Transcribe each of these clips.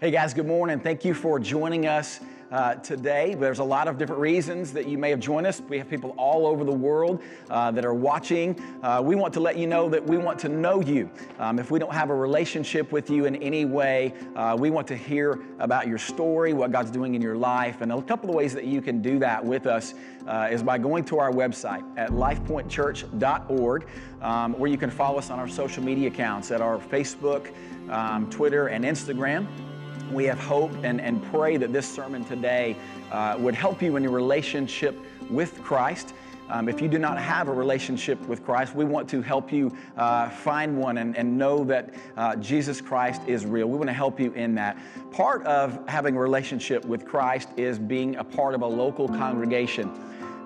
Hey guys, good morning. Thank you for joining us uh, today. There's a lot of different reasons that you may have joined us. We have people all over the world uh, that are watching. Uh, we want to let you know that we want to know you. Um, if we don't have a relationship with you in any way, uh, we want to hear about your story, what God's doing in your life. And a couple of ways that you can do that with us uh, is by going to our website at lifepointchurch.org, um, where you can follow us on our social media accounts at our Facebook, um, Twitter, and Instagram we have hope and, and pray that this sermon today uh, would help you in your relationship with Christ. Um, if you do not have a relationship with Christ, we want to help you uh, find one and, and know that uh, Jesus Christ is real. We want to help you in that. Part of having a relationship with Christ is being a part of a local congregation.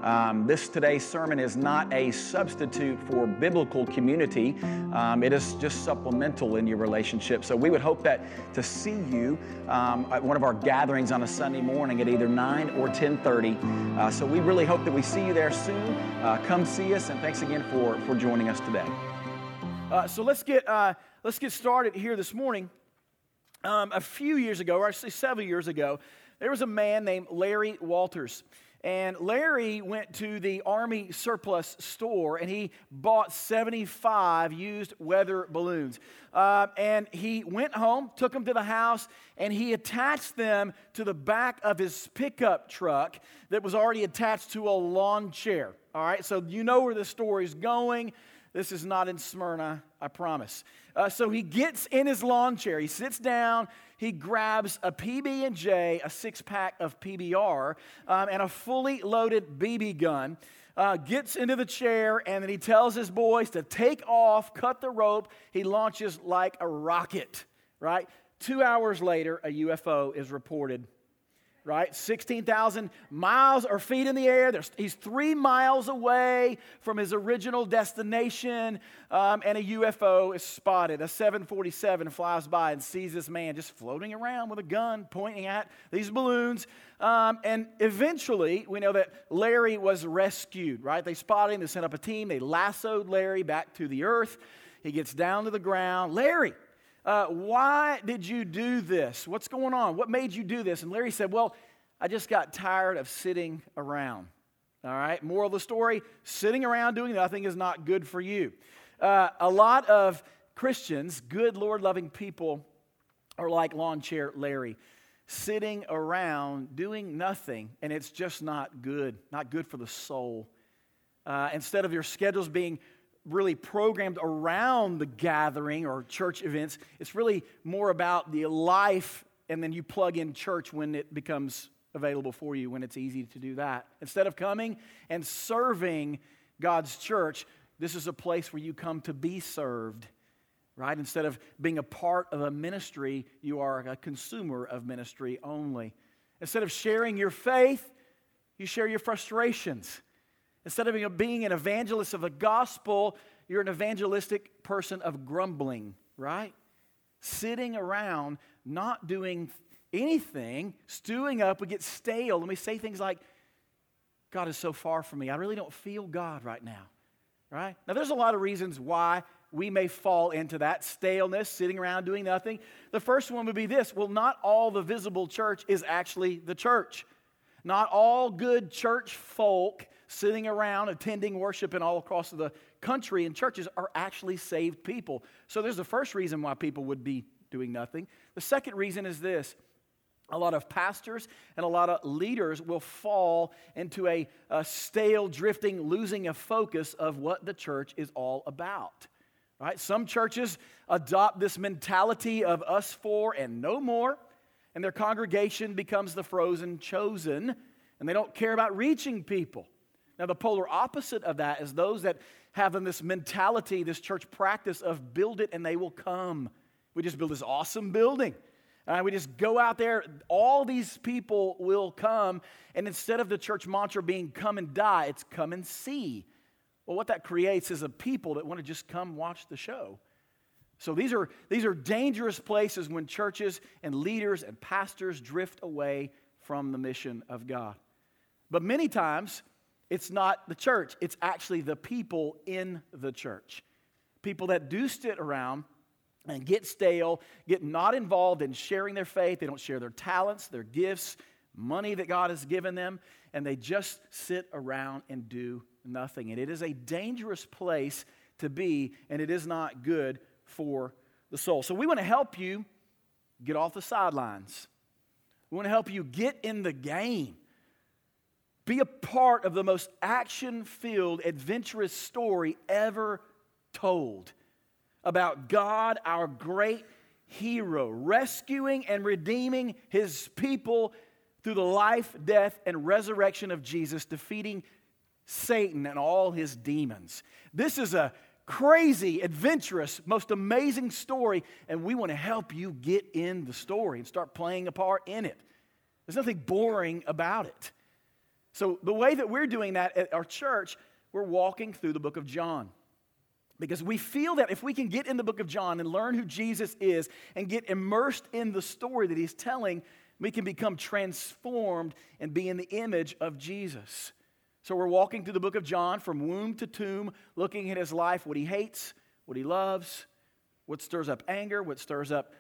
Um, this today's sermon is not a substitute for biblical community. Um, it is just supplemental in your relationship. So we would hope that to see you um, at one of our gatherings on a Sunday morning at either 9 or 10:30. Uh, so we really hope that we see you there soon. Uh, come see us, and thanks again for for joining us today. Uh, so let's get uh, let's get started here this morning. Um, a few years ago, or actually several years ago, there was a man named Larry Walters. And Larry went to the Army surplus store and he bought 75 used weather balloons. Uh, and he went home, took them to the house, and he attached them to the back of his pickup truck that was already attached to a lawn chair. All right, so you know where the story's going. This is not in Smyrna, I promise. Uh, so he gets in his lawn chair, he sits down, he grabs a PB and J, a six pack of PBR, um, and a fully loaded BB gun. Uh, gets into the chair and then he tells his boys to take off, cut the rope. He launches like a rocket, right? Two hours later, a UFO is reported right? 16,000 miles or feet in the air. There's, he's three miles away from his original destination, um, and a UFO is spotted. A 747 flies by and sees this man just floating around with a gun pointing at these balloons. Um, and eventually, we know that Larry was rescued, right? They spotted him, they sent up a team, they lassoed Larry back to the earth. He gets down to the ground. Larry, uh, why did you do this? What's going on? What made you do this? And Larry said, Well, I just got tired of sitting around. All right, moral of the story sitting around doing nothing is not good for you. Uh, a lot of Christians, good Lord loving people, are like lawn chair Larry, sitting around doing nothing, and it's just not good, not good for the soul. Uh, instead of your schedules being really programmed around the gathering or church events. It's really more about the life, and then you plug in church when it becomes available for you, when it's easy to do that. Instead of coming and serving God's church, this is a place where you come to be served, right? Instead of being a part of a ministry, you are a consumer of ministry only. Instead of sharing your faith, you share your frustrations. Instead of being an evangelist of the gospel, you're an evangelistic person of grumbling, right? Sitting around, not doing anything, stewing up, we get stale, and we say things like, God is so far from me. I really don't feel God right now, right? Now, there's a lot of reasons why we may fall into that staleness, sitting around doing nothing. The first one would be this well, not all the visible church is actually the church. Not all good church folk sitting around attending worship and all across the country and churches are actually saved people. So there's the first reason why people would be doing nothing. The second reason is this a lot of pastors and a lot of leaders will fall into a, a, stale, drifting, losing a focus of what the church is all about. Right? Some churches adopt this mentality of us four and no more, and their congregation becomes the frozen chosen, and they don't care about reaching people. Now, the polar opposite of that is those that have in this mentality, this church practice of build it and they will come. We just build this awesome building. Uh, we just go out there, all these people will come. And instead of the church mantra being come and die, it's come and see. Well, what that creates is a people that want to just come watch the show. So these are, these are dangerous places when churches and leaders and pastors drift away from the mission of God. But many times, it's not the church, it's actually the people in the church. People that do sit around and get stale, get not involved in sharing their faith. They don't share their talents, their gifts, money that God has given them, and they just sit around and do nothing. And it is a dangerous place to be, and it is not good for the soul. So we want to help you get off the sidelines. We want to help you get in the game. Be a part of the most action filled, adventurous story ever told about God, our great hero, rescuing and redeeming his people through the life, death, and resurrection of Jesus, defeating Satan and all his demons. This is a crazy, adventurous, most amazing story, and we want to help you get in the story and start playing a part in it. There's nothing boring about it. So, the way that we're doing that at our church, we're walking through the book of John. Because we feel that if we can get in the book of John and learn who Jesus is and get immersed in the story that he's telling, we can become transformed and be in the image of Jesus. So we're walking through the book of John from womb to tomb, looking at his life, what he hates, what he loves, what stirs up anger, what stirs up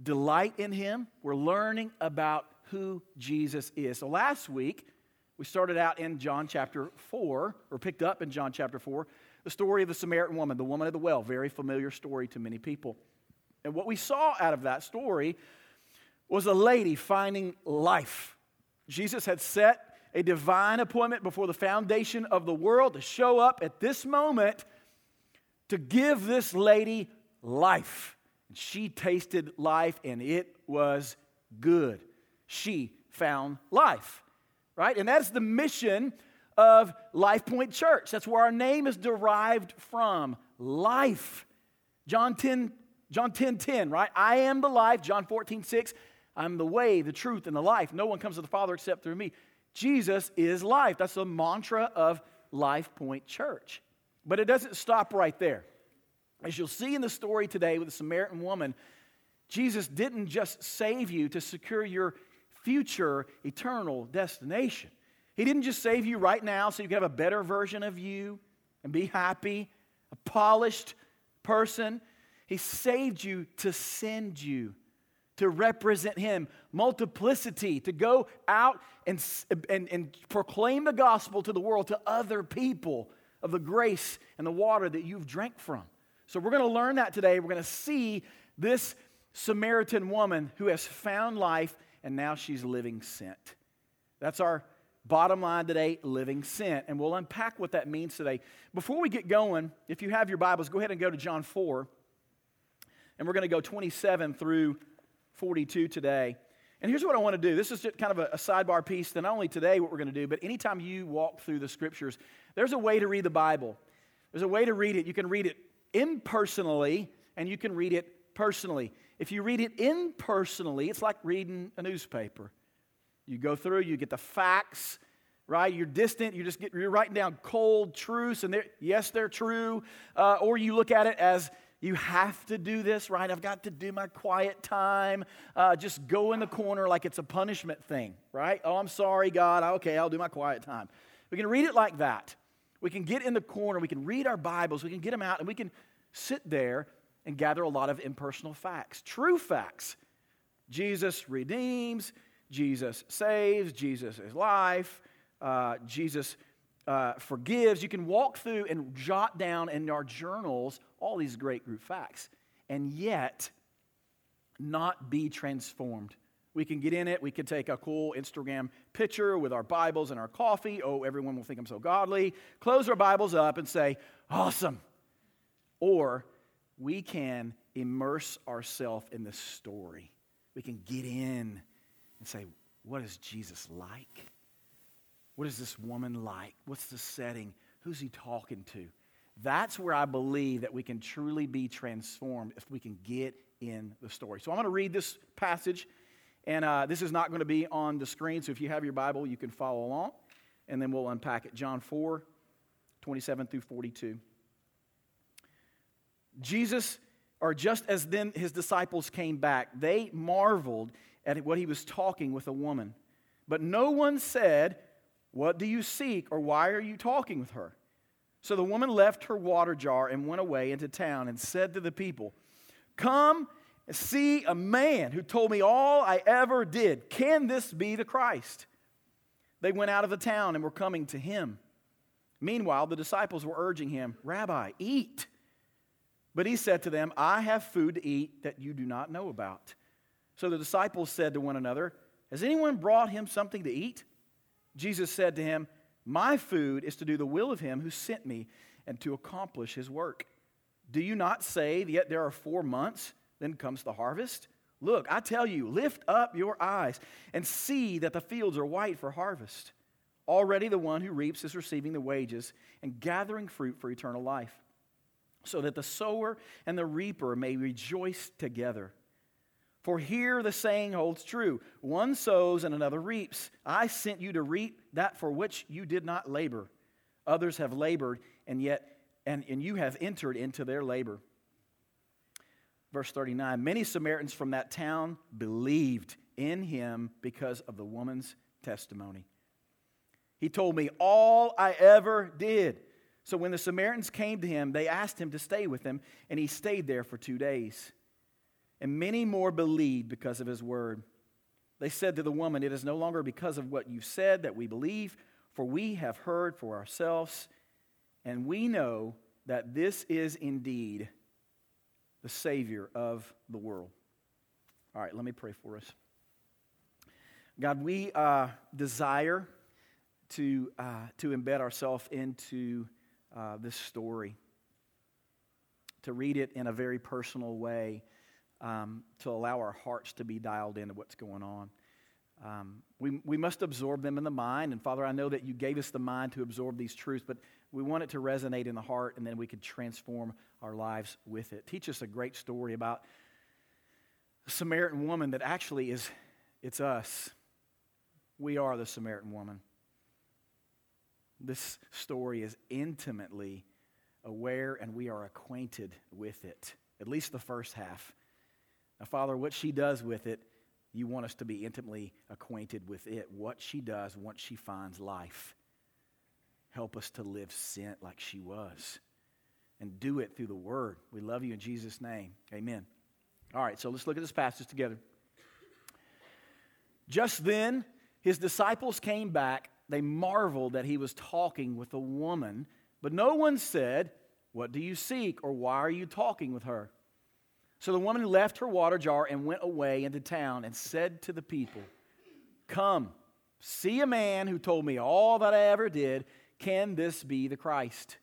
delight in him. We're learning about who Jesus is. So last week, we started out in John chapter 4, or picked up in John chapter 4, the story of the Samaritan woman, the woman of the well, very familiar story to many people. And what we saw out of that story was a lady finding life. Jesus had set a divine appointment before the foundation of the world to show up at this moment to give this lady life. And she tasted life and it was good. She found life, right? And that's the mission of Life Point Church. That's where our name is derived from life. John 10, John 10, 10, right? I am the life. John 14, 6. I'm the way, the truth, and the life. No one comes to the Father except through me. Jesus is life. That's the mantra of Life Point Church. But it doesn't stop right there. As you'll see in the story today with the Samaritan woman, Jesus didn't just save you to secure your future eternal destination. He didn't just save you right now so you can have a better version of you and be happy, a polished person. He saved you to send you to represent Him, multiplicity, to go out and, and, and proclaim the gospel to the world, to other people of the grace and the water that you've drank from. So, we're going to learn that today. We're going to see this Samaritan woman who has found life and now she's living sent. That's our Bottom line today, living sent. And we'll unpack what that means today. Before we get going, if you have your Bibles, go ahead and go to John 4. And we're going to go 27 through 42 today. And here's what I want to do. This is just kind of a, a sidebar piece not only today what we're going to do, but anytime you walk through the scriptures, there's a way to read the Bible. There's a way to read it. You can read it impersonally and you can read it personally. If you read it impersonally, it's like reading a newspaper. You go through, you get the facts, right? You're distant, You're just you're writing down cold truths, and they're, yes, they're true. Uh, or you look at it as you have to do this, right? I've got to do my quiet time. Uh, just go in the corner like it's a punishment thing, right? Oh, I'm sorry, God. Okay, I'll do my quiet time. We can read it like that. We can get in the corner, we can read our Bibles, we can get them out, and we can sit there and gather a lot of impersonal facts, true facts. Jesus redeems, Jesus saves, Jesus is life, uh, Jesus uh, forgives. You can walk through and jot down in our journals all these great group facts and yet not be transformed. We can get in it. We can take a cool Instagram picture with our Bibles and our coffee. Oh, everyone will think I'm so godly. Close our Bibles up and say, awesome. Or we can immerse ourselves in the story. We can get in and say, what is Jesus like? What is this woman like? What's the setting? Who's he talking to? That's where I believe that we can truly be transformed if we can get in the story. So I'm going to read this passage, and uh, this is not going to be on the screen. So if you have your Bible, you can follow along, and then we'll unpack it. John 4, 27 through 42. Jesus, or just as then his disciples came back, they marveled at what he was talking with a woman. But no one said, What do you seek, or why are you talking with her? So the woman left her water jar and went away into town and said to the people, Come see a man who told me all I ever did. Can this be the Christ? They went out of the town and were coming to him. Meanwhile, the disciples were urging him, Rabbi, eat. But he said to them, I have food to eat that you do not know about. So the disciples said to one another, Has anyone brought him something to eat? Jesus said to him, My food is to do the will of him who sent me and to accomplish his work. Do you not say, Yet there are four months, then comes the harvest? Look, I tell you, lift up your eyes and see that the fields are white for harvest. Already the one who reaps is receiving the wages and gathering fruit for eternal life, so that the sower and the reaper may rejoice together. For here the saying holds true one sows and another reaps. I sent you to reap that for which you did not labor. Others have labored, and yet, and, and you have entered into their labor. Verse 39 Many Samaritans from that town believed in him because of the woman's testimony. He told me all I ever did. So when the Samaritans came to him, they asked him to stay with them, and he stayed there for two days. And many more believed because of his word. They said to the woman, It is no longer because of what you said that we believe, for we have heard for ourselves, and we know that this is indeed the Savior of the world. All right, let me pray for us. God, we uh, desire to, uh, to embed ourselves into uh, this story, to read it in a very personal way, um, to allow our hearts to be dialed into what's going on. Um, we, we must absorb them in the mind. And Father, I know that you gave us the mind to absorb these truths, but we want it to resonate in the heart, and then we could transform our lives with it. Teach us a great story about a Samaritan woman that actually is, it's us. We are the Samaritan woman. This story is intimately aware and we are acquainted with it, at least the first half. Now, Father, what she does with it, you want us to be intimately acquainted with it. What she does once she finds life. Help us to live sent like she was and do it through the word. We love you in Jesus' name. Amen. All right, so let's look at this passage together. Just then, his disciples came back they marveled that he was talking with a woman, but no one said, What do you seek? or Why are you talking with her? So the woman left her water jar and went away into town and said to the people, Come, see a man who told me all that I ever did. Can this be the Christ?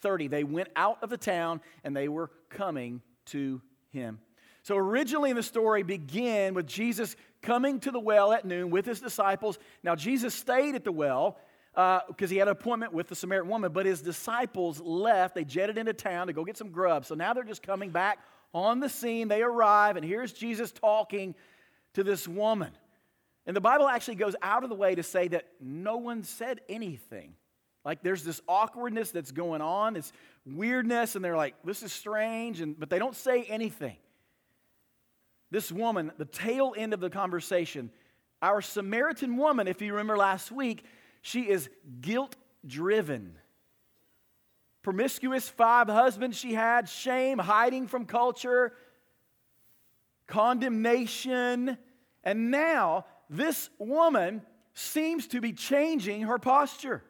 30. They went out of the town and they were coming to him. So originally the story began with Jesus coming to the well at noon with his disciples. Now, Jesus stayed at the well because uh, he had an appointment with the Samaritan woman, but his disciples left. They jetted into town to go get some grub. So now they're just coming back on the scene. They arrive, and here's Jesus talking to this woman. And the Bible actually goes out of the way to say that no one said anything. Like there's this awkwardness that's going on, this weirdness, and they're like, this is strange, and, but they don't say anything. This woman, the tail end of the conversation, our Samaritan woman, if you remember last week, she is guilt driven. Promiscuous, five husbands she had, shame, hiding from culture, condemnation. And now this woman seems to be changing her posture.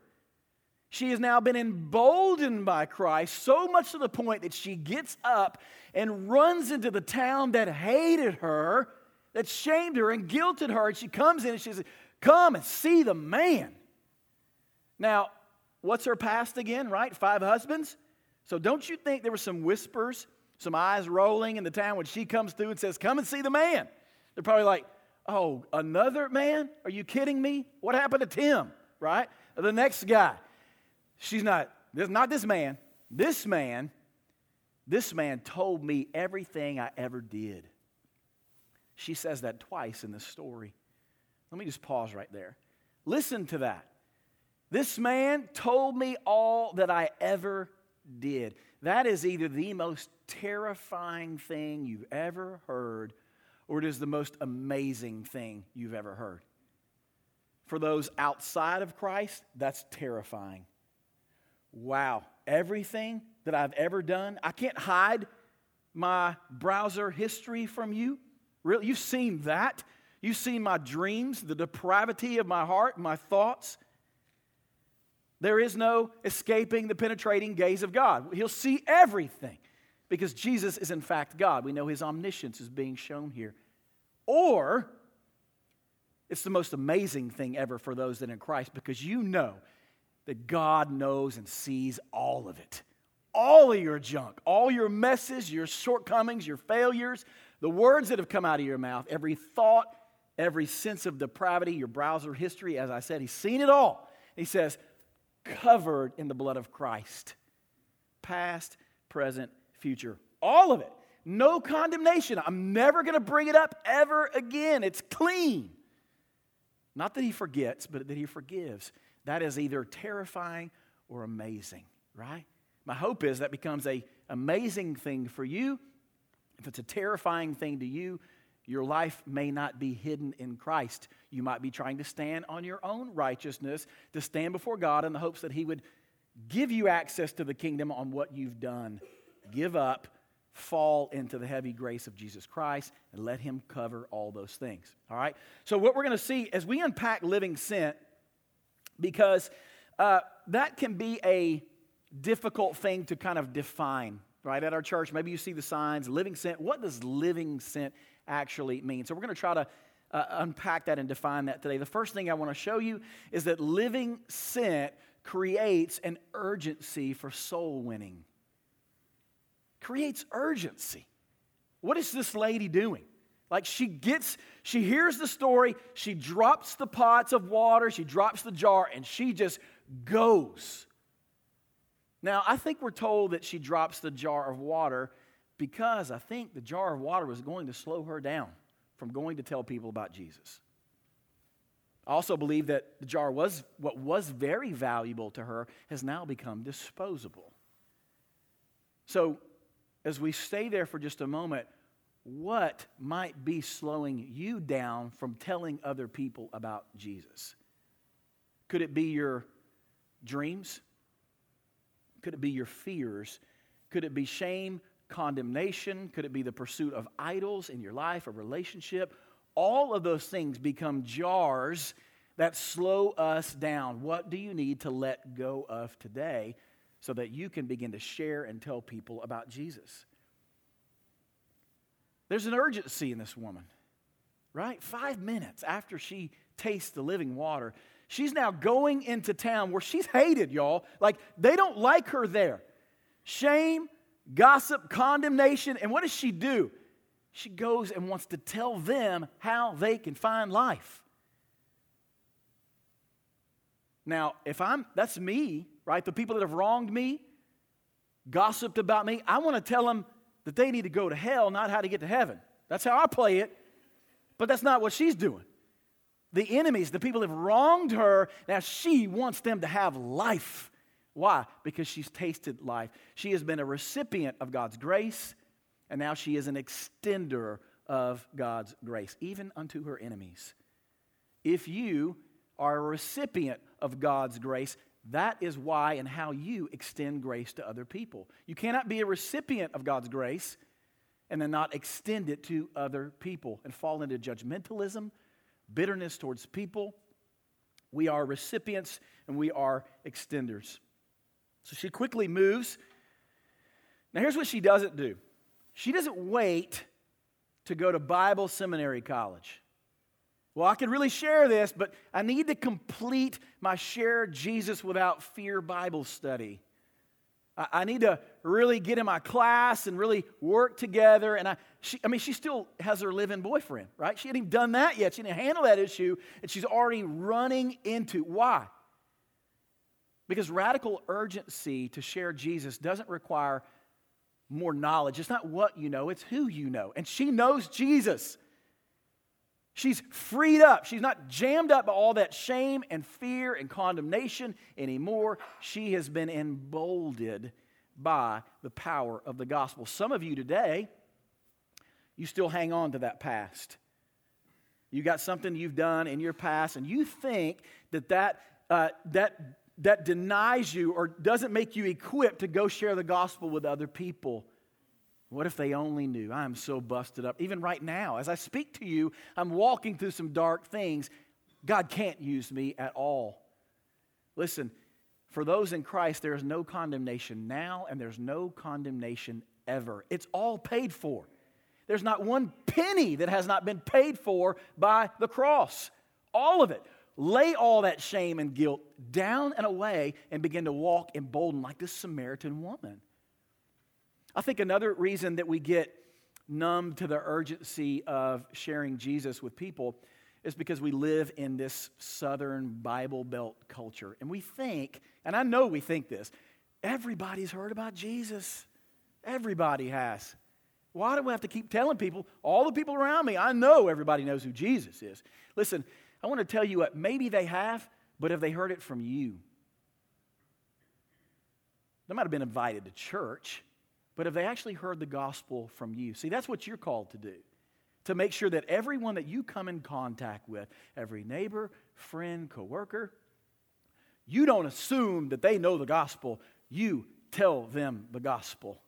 She has now been emboldened by Christ so much to the point that she gets up and runs into the town that hated her, that shamed her and guilted her. And she comes in and she says, Come and see the man. Now, what's her past again, right? Five husbands? So don't you think there were some whispers, some eyes rolling in the town when she comes through and says, Come and see the man? They're probably like, Oh, another man? Are you kidding me? What happened to Tim, right? The next guy. She's not, not this man. This man, this man told me everything I ever did. She says that twice in the story. Let me just pause right there. Listen to that. This man told me all that I ever did. That is either the most terrifying thing you've ever heard, or it is the most amazing thing you've ever heard. For those outside of Christ, that's terrifying wow, everything that I've ever done, I can't hide my browser history from you? Really? You've seen that? You've seen my dreams, the depravity of my heart, my thoughts? There is no escaping the penetrating gaze of God. He'll see everything because Jesus is, in fact, God. We know his omniscience is being shown here. Or it's the most amazing thing ever for those that are in Christ because you know that God knows and sees all of it. All of your junk, all your messes, your shortcomings, your failures, the words that have come out of your mouth, every thought, every sense of depravity, your browser history, as I said, He's seen it all. He says, covered in the blood of Christ. Past, present, future. All of it. No condemnation. I'm never going to bring it up ever again. It's clean. Not that he forgets, but that he forgives. That is either terrifying or amazing, right? My hope is that becomes a amazing thing for you. If it's a terrifying thing to you, your life may not be hidden in Christ. You might be trying to stand on your own righteousness, to stand before God in the hopes that He would give you access to the kingdom on what you've done. Give up, fall into the heavy grace of Jesus Christ, and let Him cover all those things. All right? So, what we're going to see as we unpack living sent, because uh, that can be a difficult thing to kind of define, right? At our church, maybe you see the signs, living sent. What does living sent actually mean? So, we're going to try to uh, unpack that and define that today. The first thing I want to show you is that living sent creates an urgency for soul winning. Creates urgency. What is this lady doing? Like she gets, she hears the story, she drops the pots of water, she drops the jar, and she just goes. Now, I think we're told that she drops the jar of water because I think the jar of water was going to slow her down from going to tell people about Jesus. I also believe that the jar was what was very valuable to her has now become disposable. So, as we stay there for just a moment, what might be slowing you down from telling other people about Jesus? Could it be your dreams? Could it be your fears? Could it be shame condemnation? Could it be the pursuit of idols in your life, a relationship? All of those things become jars that slow us down. What do you need to let go of today so that you can begin to share and tell people about Jesus? There's an urgency in this woman, right? Five minutes after she tastes the living water, she's now going into town where she's hated, y'all. Like, they don't like her there. Shame, gossip, condemnation. And what does she do? She goes and wants to tell them how they can find life. Now, if I'm, that's me, right? The people that have wronged me, gossiped about me, I want to tell them that they need to go to hell, not how to get to heaven. That's how I play it. But that's not what she's doing. The enemies, the people have wronged her, now she wants them to have life. Why? Because she's tasted life. She has been a recipient of God's grace, and now she is an extender of God's grace, even unto her enemies. If you are a recipient of God's grace, that is why and how you extend grace to other people. You cannot be a recipient of God's grace and then not extend it to other people and fall into judgmentalism, bitterness towards people. We are recipients and we are extenders. So she quickly moves. Now, here's what she doesn't do she doesn't wait to go to Bible seminary college. Well, I could really share this, but I need to complete my Share Jesus Without Fear Bible study. I, need to really get in my class and really work together. And I, she, I mean, she still has her living boyfriend, right? She hadn't even done that yet. She didn't handle that issue, and she's already running into why? Because radical urgency to share Jesus doesn't require more knowledge. It's not what you know, it's who you know. And she knows Jesus. She's freed up. She's not jammed up by all that shame and fear and condemnation anymore. She has been emboldened by the power of the gospel. Some of you today, you still hang on to that past. You got something you've done in your past, and you think that that, uh, that that denies you or doesn't make you equipped to go share the gospel with other people. What if they only knew? I am so busted up. Even right now, as I speak to you, I'm walking through some dark things. God can't use me at all. Listen, for those in Christ, there is no condemnation now and there's no condemnation ever. It's all paid for. There's not one penny that has not been paid for by the cross. All of it. Lay all that shame and guilt down and away and begin to walk emboldened like this Samaritan woman. I think another reason that we get numb to the urgency of sharing Jesus with people is because we live in this southern Bible Belt culture. And we think, and I know we think this, everybody's heard about Jesus. Everybody has. Why do we have to keep telling people, all the people around me, I know everybody knows who Jesus is? Listen, I want to tell you what, maybe they have, but have they heard it from you? They might have been invited to church, but have they actually heard the gospel from you? See, that's what you're called to do. To make sure that everyone that you come in contact with, every neighbor, friend, coworker, you don't assume that they know the gospel. You tell them the gospel.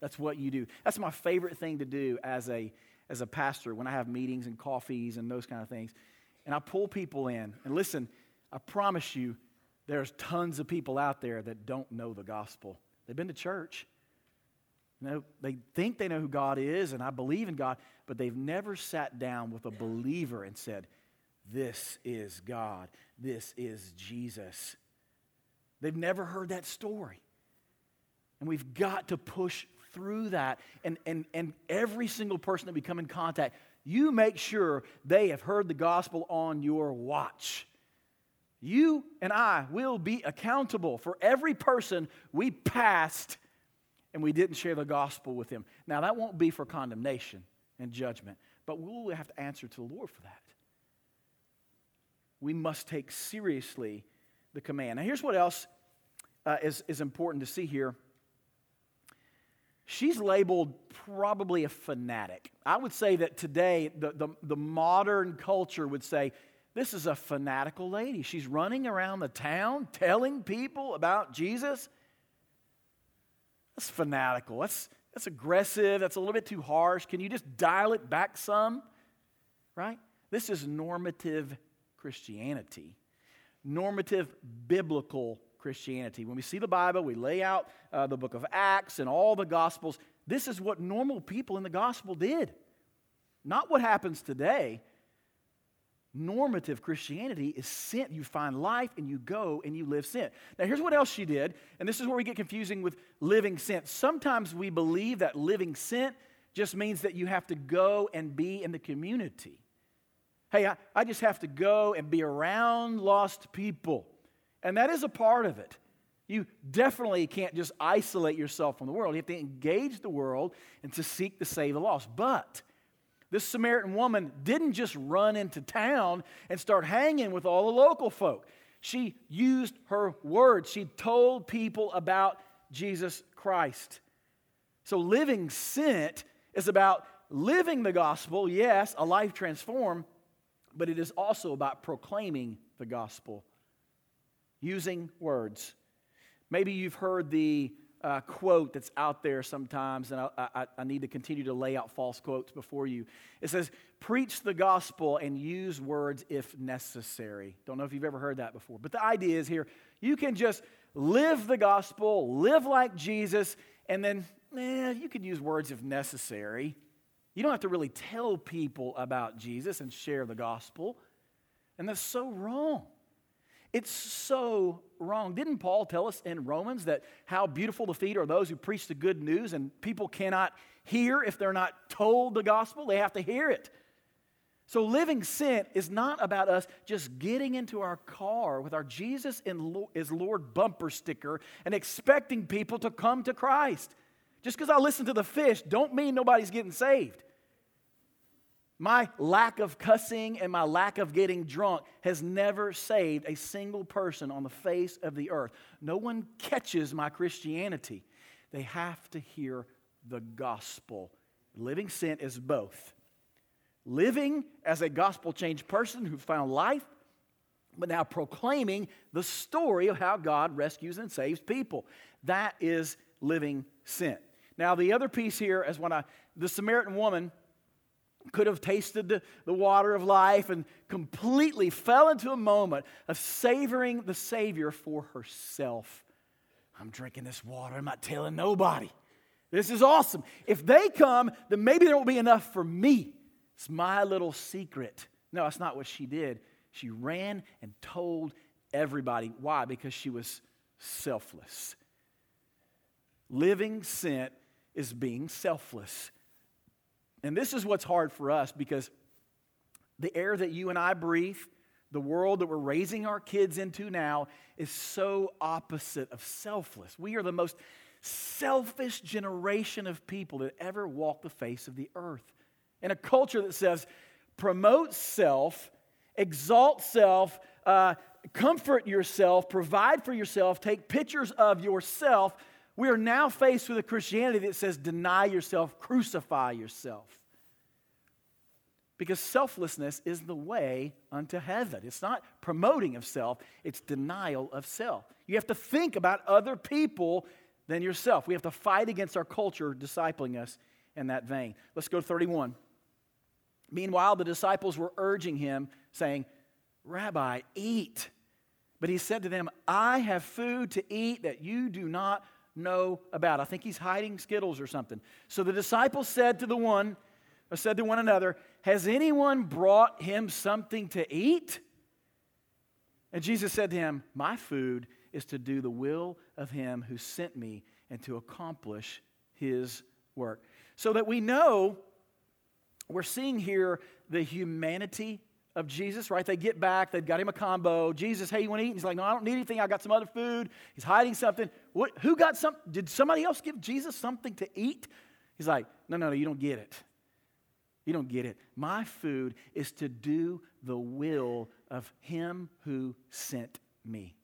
That's what you do. That's my favorite thing to do as a, as a pastor when I have meetings and coffees and those kind of things. And I pull people in. And listen, I promise you, there's tons of people out there that don't know the gospel. They've been to church. You know, they think they know who God is, and I believe in God, but they've never sat down with a believer and said, This is God. This is Jesus. They've never heard that story. And we've got to push through that. And, and, and every single person that we come in contact, you make sure they have heard the gospel on your watch. You and I will be accountable for every person we passed and we didn't share the gospel with them. Now, that won't be for condemnation and judgment, but we'll have to answer to the Lord for that. We must take seriously the command. Now, here's what else uh, is, is important to see here she's labeled probably a fanatic. I would say that today, the, the, the, modern culture would say, this is a fanatical lady. She's running around the town telling people about Jesus. That's fanatical. That's, that's aggressive. That's a little bit too harsh. Can you just dial it back some? Right? This is normative Christianity, normative biblical Christianity. When we see the Bible, we lay out uh, the book of Acts and all the Gospels. This is what normal people in the Gospel did, not what happens today. Normative Christianity is sent. You find life and you go and you live sent. Now, here's what else she did, and this is where we get confusing with living sent. Sometimes we believe that living sent just means that you have to go and be in the community. Hey, I, I just have to go and be around lost people. And that is a part of it. You definitely can't just isolate yourself from the world. You have to engage the world and to seek to save the lost. But this Samaritan woman didn't just run into town and start hanging with all the local folk. She used her words. She told people about Jesus Christ. So living sent is about living the gospel, yes, a life transformed, but it is also about proclaiming the gospel using words. Maybe you've heard the uh, quote that's out there sometimes, and I, I, I, need to continue to lay out false quotes before you. It says, Preach the gospel and use words if necessary. Don't know if you've ever heard that before, but the idea is here you can just live the gospel, live like Jesus, and then eh, you could use words if necessary. You don't have to really tell people about Jesus and share the gospel. And that's so wrong. It's so wrong. Didn't Paul tell us in Romans that how beautiful the feet are those who preach the good news and people cannot hear if they're not told the gospel? They have to hear it. So, living sent is not about us just getting into our car with our Jesus is Lord bumper sticker and expecting people to come to Christ. Just because I listen to the fish, don't mean nobody's getting saved. My lack of cussing and my lack of getting drunk has never saved a single person on the face of the earth. No one catches my Christianity. They have to hear the gospel. Living sin is both. Living as a gospel changed person who found life, but now proclaiming the story of how God rescues and saves people. That is living sin. Now, the other piece here is when I, the Samaritan woman could have tasted the, the water of life and completely fell into a moment of savoring the Savior for herself. I'm drinking this water, I'm not telling nobody. This is awesome. If they come, then maybe there won't be enough for me. It's my little secret. No, that's not what she did. She ran and told everybody. Why? Because she was selfless. Living sent is being selfless. And this is what's hard for us because the air that you and I breathe, the world that we're raising our kids into now, is so opposite of selfless. We are the most selfish generation of people that ever walked the face of the earth. In a culture that says, promote self, exalt self, uh, comfort yourself, provide for yourself, take pictures of yourself, we are now faced with a Christianity that says, deny yourself, crucify yourself. Because selflessness is the way unto heaven. It's not promoting of self, it's denial of self. You have to think about other people than yourself. We have to fight against our culture discipling us in that vein. Let's go to 31. Meanwhile, the disciples were urging him, saying, Rabbi, eat. But he said to them, I have food to eat that you do not know about. I think he's hiding Skittles or something. So the disciples said to the one, said to one another, Has anyone brought him something to eat? And Jesus said to him, My food is to do the will of him who sent me and to accomplish his work. So that we know we're seeing here the humanity of Jesus, right? They get back, they've got him a combo. Jesus, hey, you want to eat? He's like, no, I don't need anything. I got some other food. He's hiding something. What, who got some? Did somebody else give Jesus something to eat? He's like, no, no, no, you don't get it. You don't get it. My food is to do the will of him who sent me.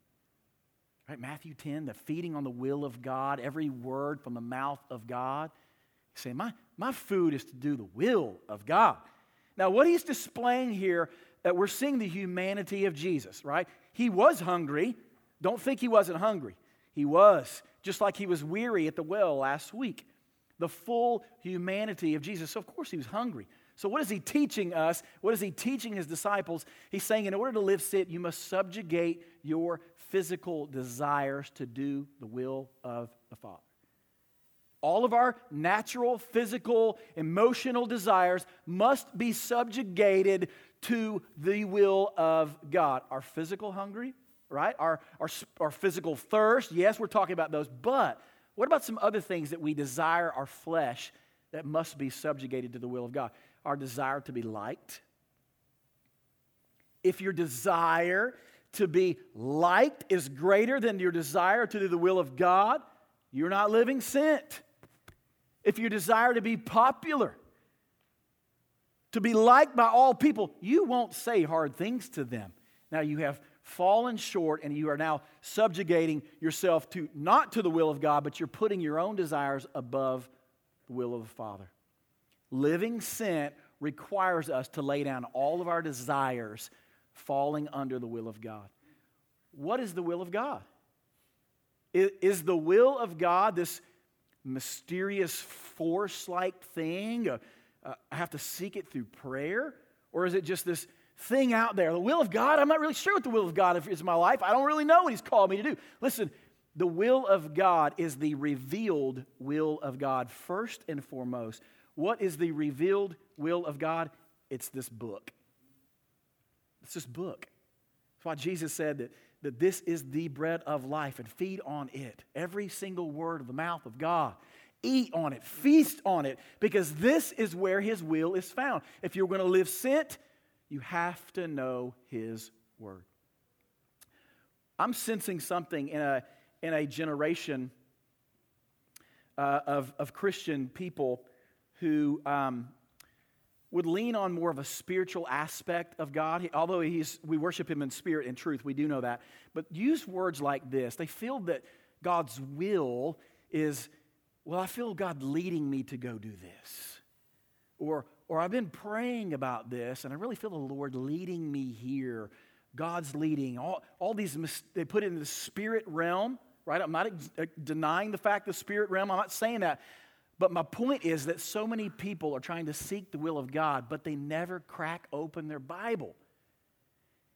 Right? Matthew 10, the feeding on the will of God, every word from the mouth of God. He's saying, my, my food is to do the will of God. Now, what he's displaying here, that we're seeing the humanity of Jesus, right? He was hungry. Don't think he wasn't hungry. He was, just like he was weary at the well last week. The full humanity of Jesus. So, of course, he was hungry. So, what is he teaching us? What is he teaching his disciples? He's saying, in order to live sit, you must subjugate your physical desires to do the will of the Father. All of our natural, physical, emotional desires must be subjugated to the will of God. Our physical hungry, right? Our, our, our physical thirst, yes, we're talking about those. But what about some other things that we desire our flesh that must be subjugated to the will of God? Our desire to be liked. If your desire to be liked is greater than your desire to do the will of God, you're not living sent if you desire to be popular, to be liked by all people, you won't say hard things to them. Now you have fallen short and you are now subjugating yourself to not to the will of God, but you're putting your own desires above the will of the Father. Living sent requires us to lay down all of our desires falling under the will of God. What is the will of God? Is the will of God this mysterious force like thing? Uh, uh, I have to seek it through prayer? Or is it just this thing out there? The will of God? I'm not really sure what the will of God is in my life. I don't really know what He's called me to do. Listen, the will of God is the revealed will of God, first and foremost. What is the revealed will of God? It's this book. It's this book. That's why Jesus said that that this is the bread of life and feed on it. Every single word of the mouth of God. Eat on it, feast on it, because this is where His will is found. If you're going to live sent, you have to know His word. I'm sensing something in a, in a generation uh, of, of Christian people who um, would lean on more of a spiritual aspect of God. He, although he's, we worship him in spirit and truth, we do know that. But use words like this. They feel that God's will is, well, I feel God leading me to go do this. Or, or I've been praying about this and I really feel the Lord leading me here. God's leading. All, all these, they put it in the spirit realm, right? I'm not ex- denying the fact the spirit realm. I'm not saying that. But my point is that so many people are trying to seek the will of God, but they never crack open their Bible.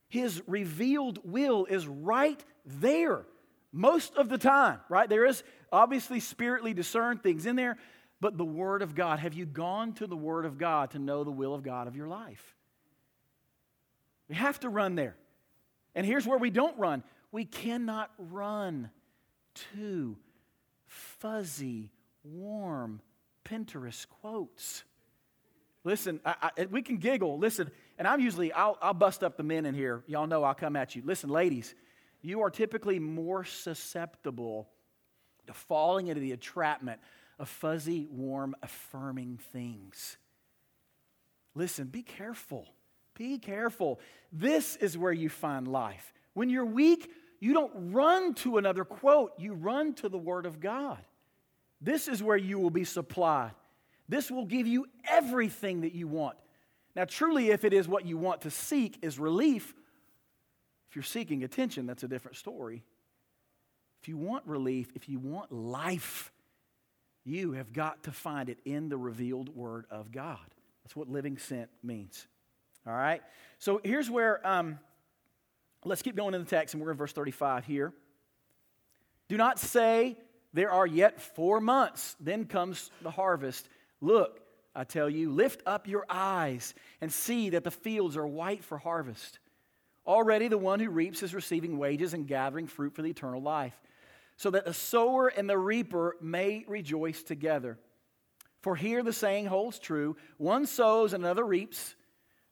His revealed will is right there most of the time, right? There is obviously spiritually discerned things in there, but the Word of God. Have you gone to the Word of God to know the will of God of your life? We have to run there. And here's where we don't run we cannot run to fuzzy, warm Pinterest quotes. Listen, I, I, we can giggle. Listen, and I'm usually, I'll, I'll bust up the men in here. Y'all know I'll come at you. Listen, ladies, you are typically more susceptible to falling into the entrapment of fuzzy, warm, affirming things. Listen, be careful. Be careful. This is where you find life. When you're weak, you don't run to another quote, you run to the Word of God. This is where you will be supplied. This will give you everything that you want. Now, truly, if it is what you want to seek is relief, if you're seeking attention, that's a different story. If you want relief, if you want life, you have got to find it in the revealed Word of God. That's what living sent means. All right? So here's where, um, let's keep going in the text, and we're in verse 35 here. Do not say, There are yet four months, then comes the harvest. Look, I tell you, lift up your eyes and see that the fields are white for harvest. Already the one who reaps is receiving wages and gathering fruit for the eternal life, so that the sower and the reaper may rejoice together. For here the saying holds true one sows and another reaps.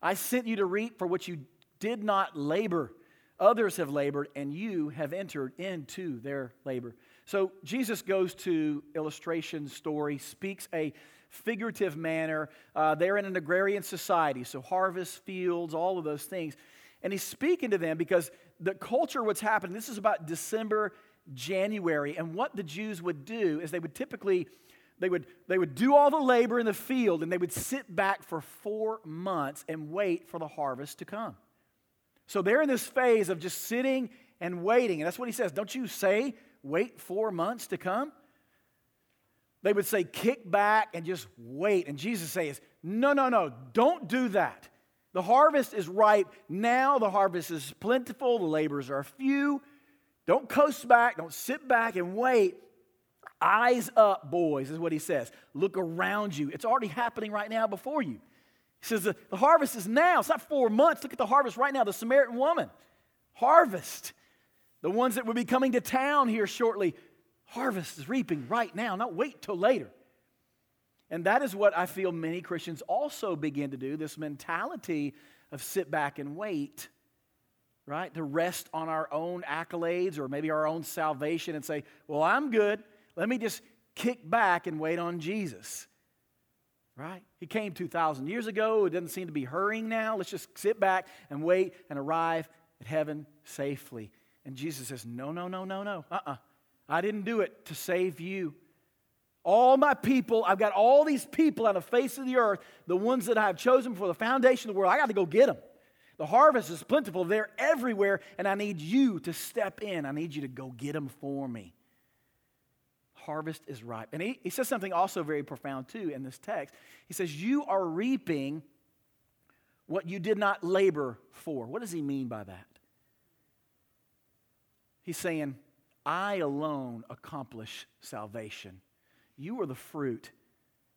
I sent you to reap for which you did not labor. Others have labored, and you have entered into their labor. So Jesus goes to illustration story, speaks a figurative manner. Uh, they're in an agrarian society, so harvest, fields, all of those things. And he's speaking to them because the culture, what's happening, this is about December, January, and what the Jews would do is they would typically they would, they would do all the labor in the field and they would sit back for four months and wait for the harvest to come. So they're in this phase of just sitting and waiting. And that's what he says. Don't you say, wait four months to come? They would say, kick back and just wait. And Jesus says, no, no, no, don't do that. The harvest is ripe. Now the harvest is plentiful. The laborers are few. Don't coast back. Don't sit back and wait. Eyes up, boys, is what he says. Look around you. It's already happening right now before you. He says the, the harvest is now. It's not four months. Look at the harvest right now. The Samaritan woman. Harvest. The ones that will be coming to town here shortly Harvest is reaping right now, not wait till later. And that is what I feel many Christians also begin to do this mentality of sit back and wait, right? To rest on our own accolades or maybe our own salvation and say, well, I'm good. Let me just kick back and wait on Jesus, right? He came 2,000 years ago. It doesn't seem to be hurrying now. Let's just sit back and wait and arrive at heaven safely. And Jesus says, no, no, no, no, no. Uh uh-uh. uh I didn't do it to save you. All my people, I've got all these people on the face of the earth, the ones that I have chosen for the foundation of the world. I got to go get them. The harvest is plentiful, they're everywhere, and I need you to step in. I need you to go get them for me. Harvest is ripe. And he, he says something also very profound, too, in this text. He says, You are reaping what you did not labor for. What does he mean by that? He's saying, I alone accomplish salvation. You are the fruit.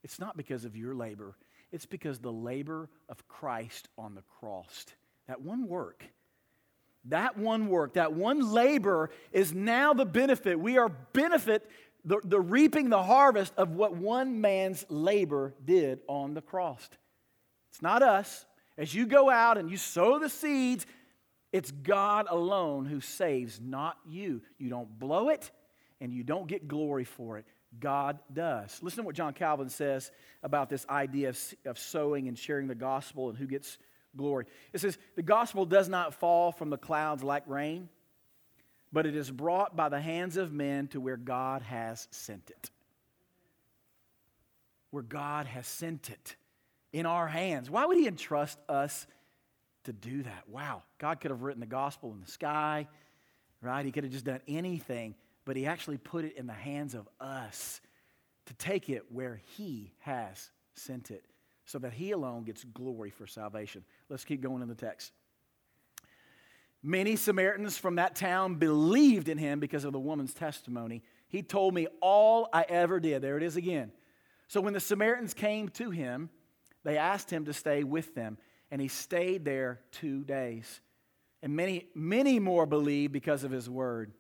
It's not because of your labor, it's because the labor of Christ on the cross. That one work, that one work, that one labor is now the benefit. We are benefit, the, the reaping the harvest of what one man's labor did on the cross. It's not us. As you go out and you sow the seeds, it's God alone who saves, not you. You don't blow it and you don't get glory for it. God does. Listen to what John Calvin says about this idea of, of sowing and sharing the gospel and who gets glory. It says, The gospel does not fall from the clouds like rain, but it is brought by the hands of men to where God has sent it. Where God has sent it in our hands. Why would He entrust us to do that. Wow, God could have written the gospel in the sky, right? He could have just done anything, but He actually put it in the hands of us to take it where He has sent it, so that He alone gets glory for salvation. Let's keep going in the text. Many Samaritans from that town believed in him because of the woman's testimony. He told me all I ever did. There it is again. So when the Samaritans came to him, they asked him to stay with them, and he stayed there two days. And many, many more believed because of his word.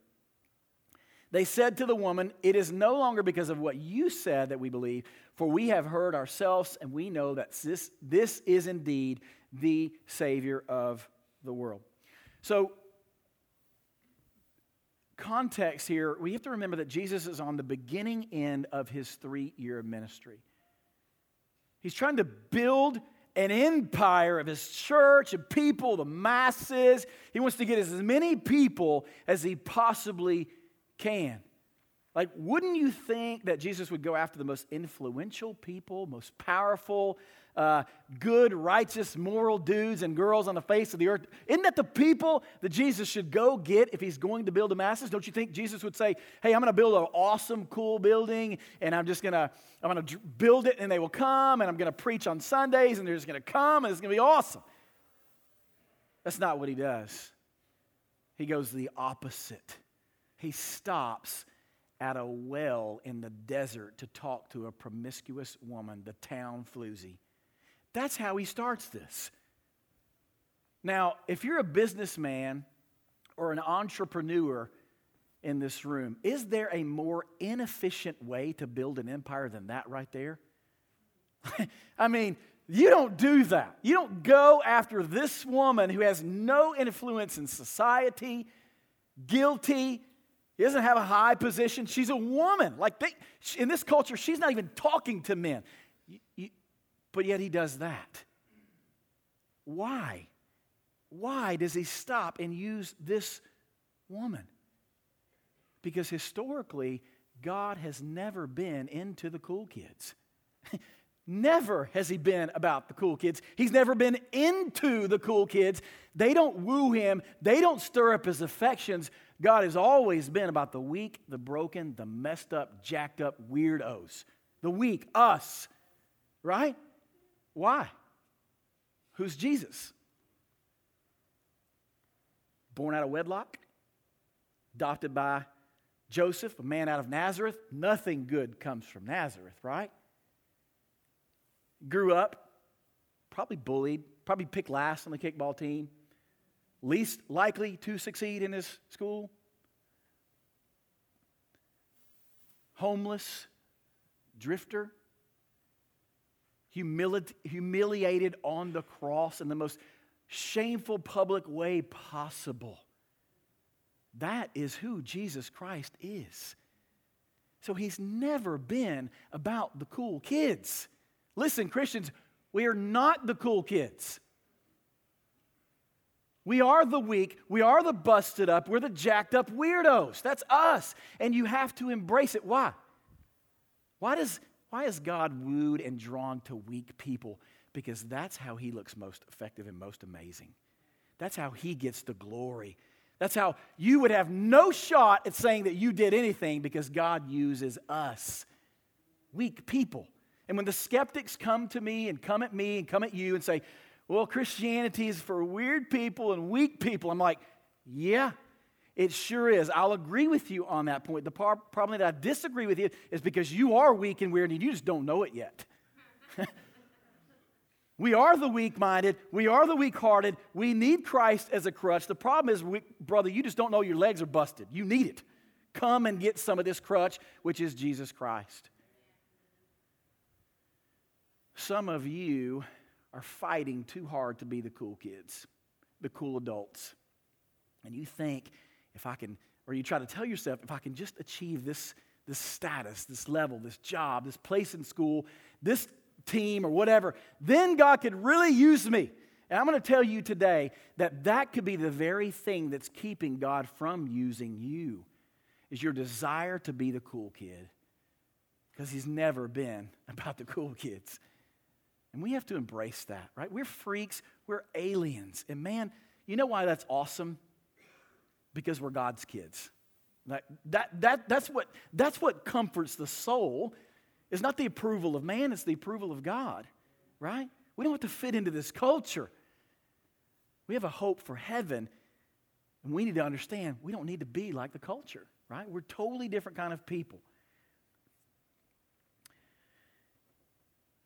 They said to the woman, It is no longer because of what you said that we believe, for we have heard ourselves, and we know that this, this is indeed the Savior of the world. So, context here, we have to remember that Jesus is on the beginning end of his three year ministry. He's trying to build an empire of his church and people, the masses. He wants to get as many people as he possibly can. Like, wouldn't you think that Jesus would go after the most influential people, most powerful, uh, good, righteous, moral dudes and girls on the face of the earth? Isn't that the people that Jesus should go get if he's going to build a masses? Don't you think Jesus would say, "Hey, I'm going to build an awesome, cool building, and I'm just going to I'm going to build it, and they will come, and I'm going to preach on Sundays, and they're just going to come, and it's going to be awesome." That's not what he does. He goes the opposite. He stops at a well in the desert to talk to a promiscuous woman, the town floozy. That's how he starts this. Now, if you're a businessman or an entrepreneur in this room, is there a more inefficient way to build an empire than that right there? I mean, you don't do that. You don't go after this woman who has no influence in society, guilty, doesn't have a high position. She's a woman. Like they, in this culture, she's not even talking to men. But yet he does that. Why? Why does he stop and use this woman? Because historically, God has never been into the cool kids. never has he been about the cool kids. He's never been into the cool kids. They don't woo him, they don't stir up his affections. God has always been about the weak, the broken, the messed up, jacked up weirdos. The weak, us, right? Why? Who's Jesus? Born out of wedlock, adopted by Joseph, a man out of Nazareth. Nothing good comes from Nazareth, right? Grew up, probably bullied, probably picked last on the kickball team least likely to succeed in his school, homeless, drifter, humili- humiliated on the cross in the most shameful public way possible. That is who Jesus Christ is. So he's never been about the cool kids. Listen, Christians, we are not the cool kids. We are the weak. We are the busted up. We're the jacked up weirdos. That's us. And you have to embrace it. Why? Why, does, why is God wooed and drawn to weak people? Because that's how he looks most effective and most amazing. That's how he gets the glory. That's how you would have no shot at saying that you did anything because God uses us, weak people. And when the skeptics come to me and come at me and come at you and say, well, Christianity is for weird people and weak people. I'm like, yeah, it sure is. I'll agree with you on that point. The problem that I disagree with you is because you are weak and weird and you just don't know it yet. we are the weak minded. We are the weak hearted. We need Christ as a crutch. The problem is, we, brother, you just don't know your legs are busted. You need it. Come and get some of this crutch, which is Jesus Christ. Some of you are fighting too hard to be the cool kids, the cool adults. And you think, if I can, or you try to tell yourself, if I can just achieve this, this status, this level, this job, this place in school, this team, or whatever, then God could really use me. And I'm going to tell you today that that could be the very thing that's keeping God from using you is your desire to be the cool kid. Because he's never been about the cool kids. And we have to embrace that, right? We're freaks, we're aliens. And man, you know why that's awesome? Because we're God's kids. That, that, that, that's, what, that's what comforts the soul is not the approval of man, it's the approval of God, right? We don't have to fit into this culture. We have a hope for heaven, and we need to understand we don't need to be like the culture, right? We're totally different kind of people.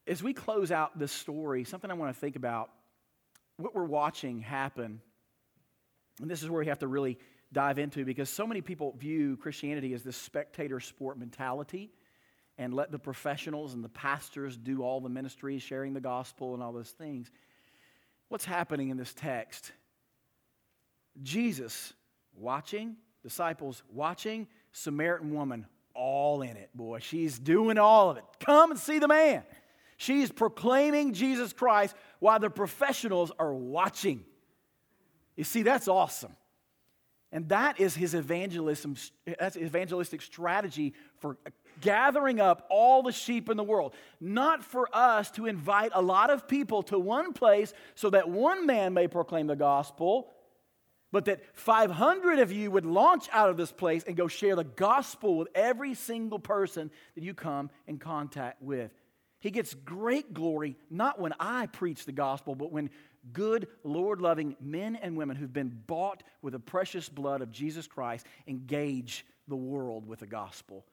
As we close out this story, something I want to think about what we're watching happen, and this is where we have to really dive into because so many people view Christianity as this spectator sport mentality and let the professionals and the pastors do all the ministries, sharing the gospel and all those things. What's happening in this text? Jesus watching, disciples watching, Samaritan woman all in it, boy. She's doing all of it. Come and see the man. She's proclaiming Jesus Christ while the professionals are watching. You see, that's awesome. And that is his evangelism, that's evangelistic strategy for gathering up all the sheep in the world. Not for us to invite a lot of people to one place so that one man may proclaim the gospel, but that 500 of you would launch out of this place and go share the gospel with every single person that you come in contact with. He gets great glory not when I preach the gospel, but when good, Lord loving men and women who've been bought with the precious blood of Jesus Christ engage the world with the gospel.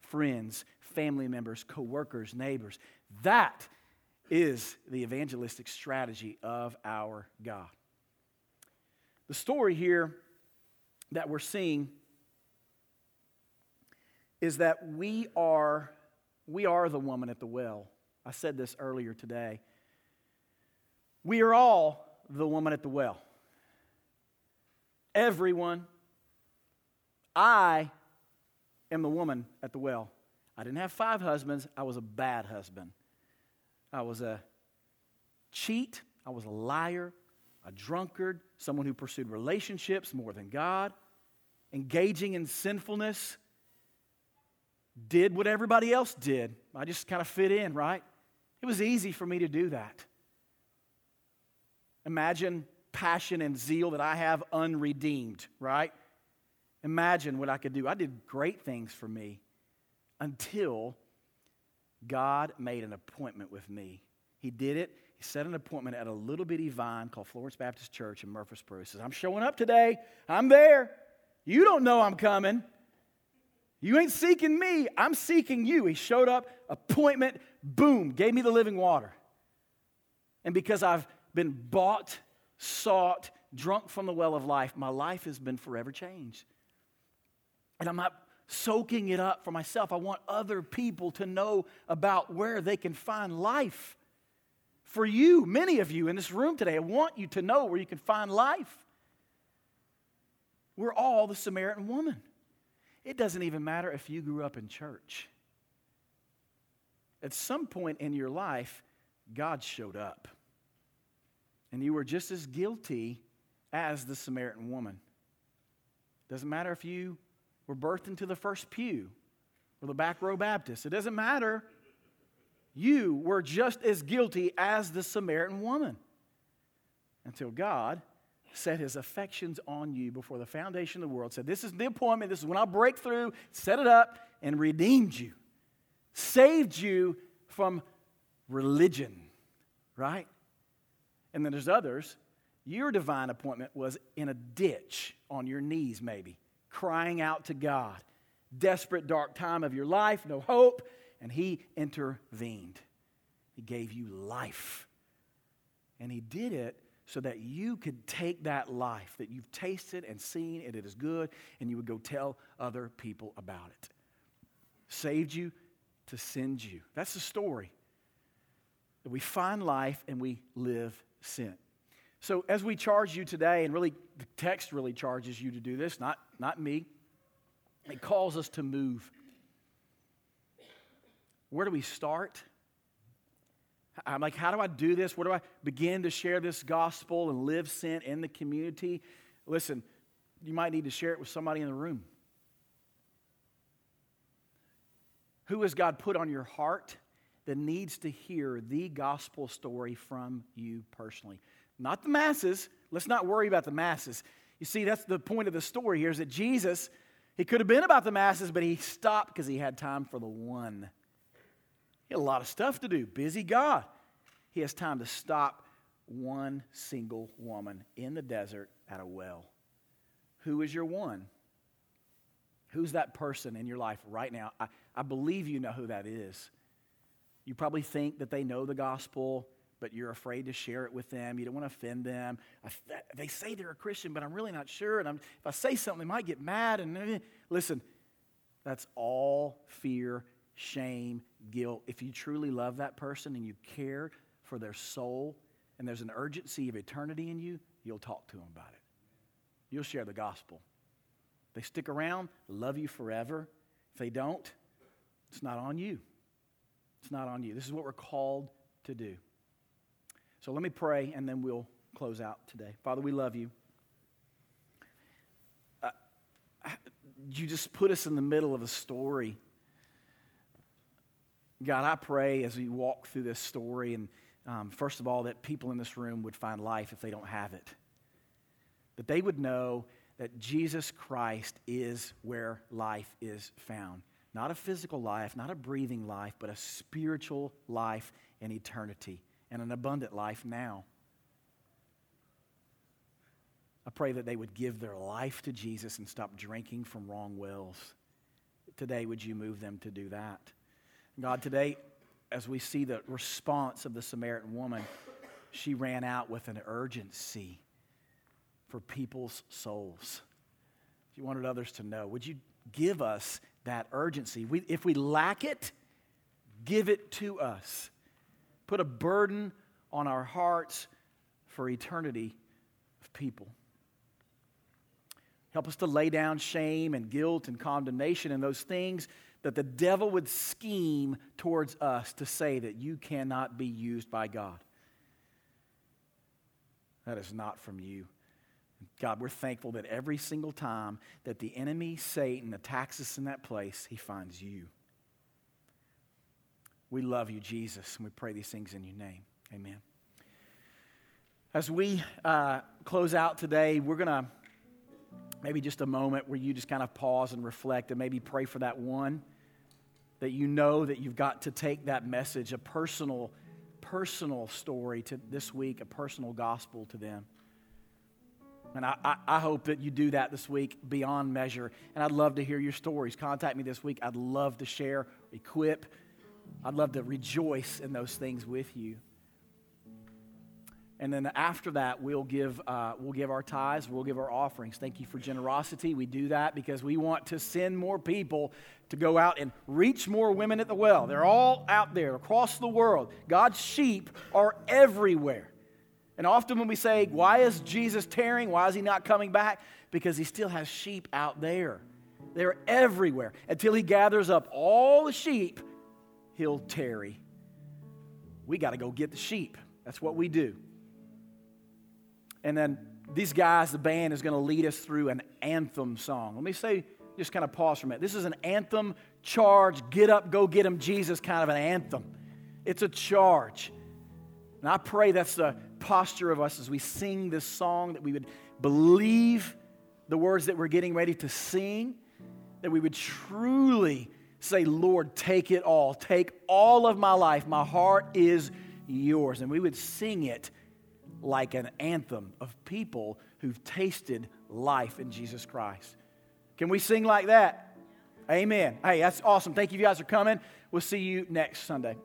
Friends, family members, co workers, neighbors. That is the evangelistic strategy of our God. The story here that we're seeing is that we are, we are the woman at the well. I said this earlier today. We are all the woman at the well. Everyone. I am the woman at the well. I didn't have five husbands. I was a bad husband. I was a cheat. I was a liar, a drunkard, someone who pursued relationships more than God, engaging in sinfulness, did what everybody else did. I just kind of fit in, right? It was easy for me to do that. Imagine passion and zeal that I have unredeemed, right? Imagine what I could do. I did great things for me until God made an appointment with me. He did it. He set an appointment at a little bitty vine called Florence Baptist Church in Murfreesboro. He says, I'm showing up today. I'm there. You don't know I'm coming. You ain't seeking me. I'm seeking you. He showed up, appointment, boom, gave me the living water. And because I've been bought, sought, drunk from the well of life, my life has been forever changed. And I'm not soaking it up for myself. I want other people to know about where they can find life. For you, many of you in this room today, I want you to know where you can find life. We're all the Samaritan woman. It doesn't even matter if you grew up in church. At some point in your life, God showed up and you were just as guilty as the Samaritan woman. Doesn't matter if you were birthed into the first pew or the back row Baptist, it doesn't matter. You were just as guilty as the Samaritan woman until God set his affections on you before the foundation of the world, said, This is the appointment, this is when I'll break through, set it up, and redeemed you, saved you from religion, right? And then there's others. Your divine appointment was in a ditch on your knees, maybe, crying out to God. Desperate, dark time of your life, no hope, and He intervened. He gave you life. And He did it so that you could take that life that you've tasted and seen and it is good, and you would go tell other people about it. Saved you to send you. That's the story. That we find life and we live sin. So, as we charge you today, and really the text really charges you to do this, not, not me, it calls us to move. Where do we start? I'm like, how do I do this? Where do I begin to share this gospel and live sent in the community? Listen, you might need to share it with somebody in the room. Who has God put on your heart that needs to hear the gospel story from you personally. Not the masses. Let's not worry about the masses. You see, that's the point of the story here is that Jesus, he could have been about the masses, but he stopped because he had time for the one. He had a lot of stuff to do, busy God. He has time to stop one single woman in the desert at a well. Who is your one? Who's that person in your life right now? I, I believe you know who that is. You probably think that they know the gospel, but you're afraid to share it with them. You don't want to offend them. They say they're a Christian, but I'm really not sure. And I'm, if I say something, they might get mad. And eh, listen, that's all fear, shame, guilt. If you truly love that person and you care for their soul, and there's an urgency of eternity in you, you'll talk to them about it. You'll share the gospel. They stick around, love you forever. If they don't, it's not on you. It's not on you. This is what we're called to do. So let me pray and then we'll close out today. Father, we love you. Uh, you just put us in the middle of a story. God, I pray as we walk through this story, and um, first of all, that people in this room would find life if they don't have it. That they would know that Jesus Christ is where life is found. Not a physical life, not a breathing life, but a spiritual life in eternity and an abundant life now. I pray that they would give their life to Jesus and stop drinking from wrong wells. Today, would you move them to do that? God, today, as we see the response of the Samaritan woman, she ran out with an urgency for people's souls. She wanted others to know. Would you give us that urgency? We, if we lack it, give it to us. Put a burden on our hearts for eternity of people. Help us to lay down shame and guilt and condemnation and those things that the devil would scheme towards us to say that you cannot be used by God. That is not from you. God, we're thankful that every single time that the enemy, Satan, attacks us in that place, he finds you. We love you, Jesus, and we pray these things in your name. Amen. As we uh, close out today, we're going to maybe just a moment where you just kind of pause and reflect and maybe pray for that one that you know that you've got to take that message, a personal, personal story to this week, a personal gospel to them. And I, I, I, hope that you do that this week beyond measure. And I'd love to hear your stories. Contact me this week. I'd love to share, equip. I'd love to rejoice in those things with you. And then after that, we'll give, uh, we'll give our tithes, we'll give our offerings. Thank you for generosity. We do that because we want to send more people to go out and reach more women at the well. They're all out there across the world. God's sheep are everywhere. And often when we say, Why is Jesus tarrying? Why is he not coming back? Because he still has sheep out there. They're everywhere. Until he gathers up all the sheep, he'll tarry. We got to go get the sheep. That's what we do. And then these guys, the band, is going to lead us through an anthem song. Let me say, just kind of pause for a minute. This is an anthem, charge, get up, go get him, Jesus kind of an anthem. It's a charge. And I pray that's the posture of us as we sing this song, that we would believe the words that we're getting ready to sing, that we would truly say, Lord, take it all. Take all of my life. My heart is yours. And we would sing it like an anthem of people who've tasted life in Jesus Christ. Can we sing like that? Amen. Hey, that's awesome. Thank you you guys for coming. We'll see you next Sunday.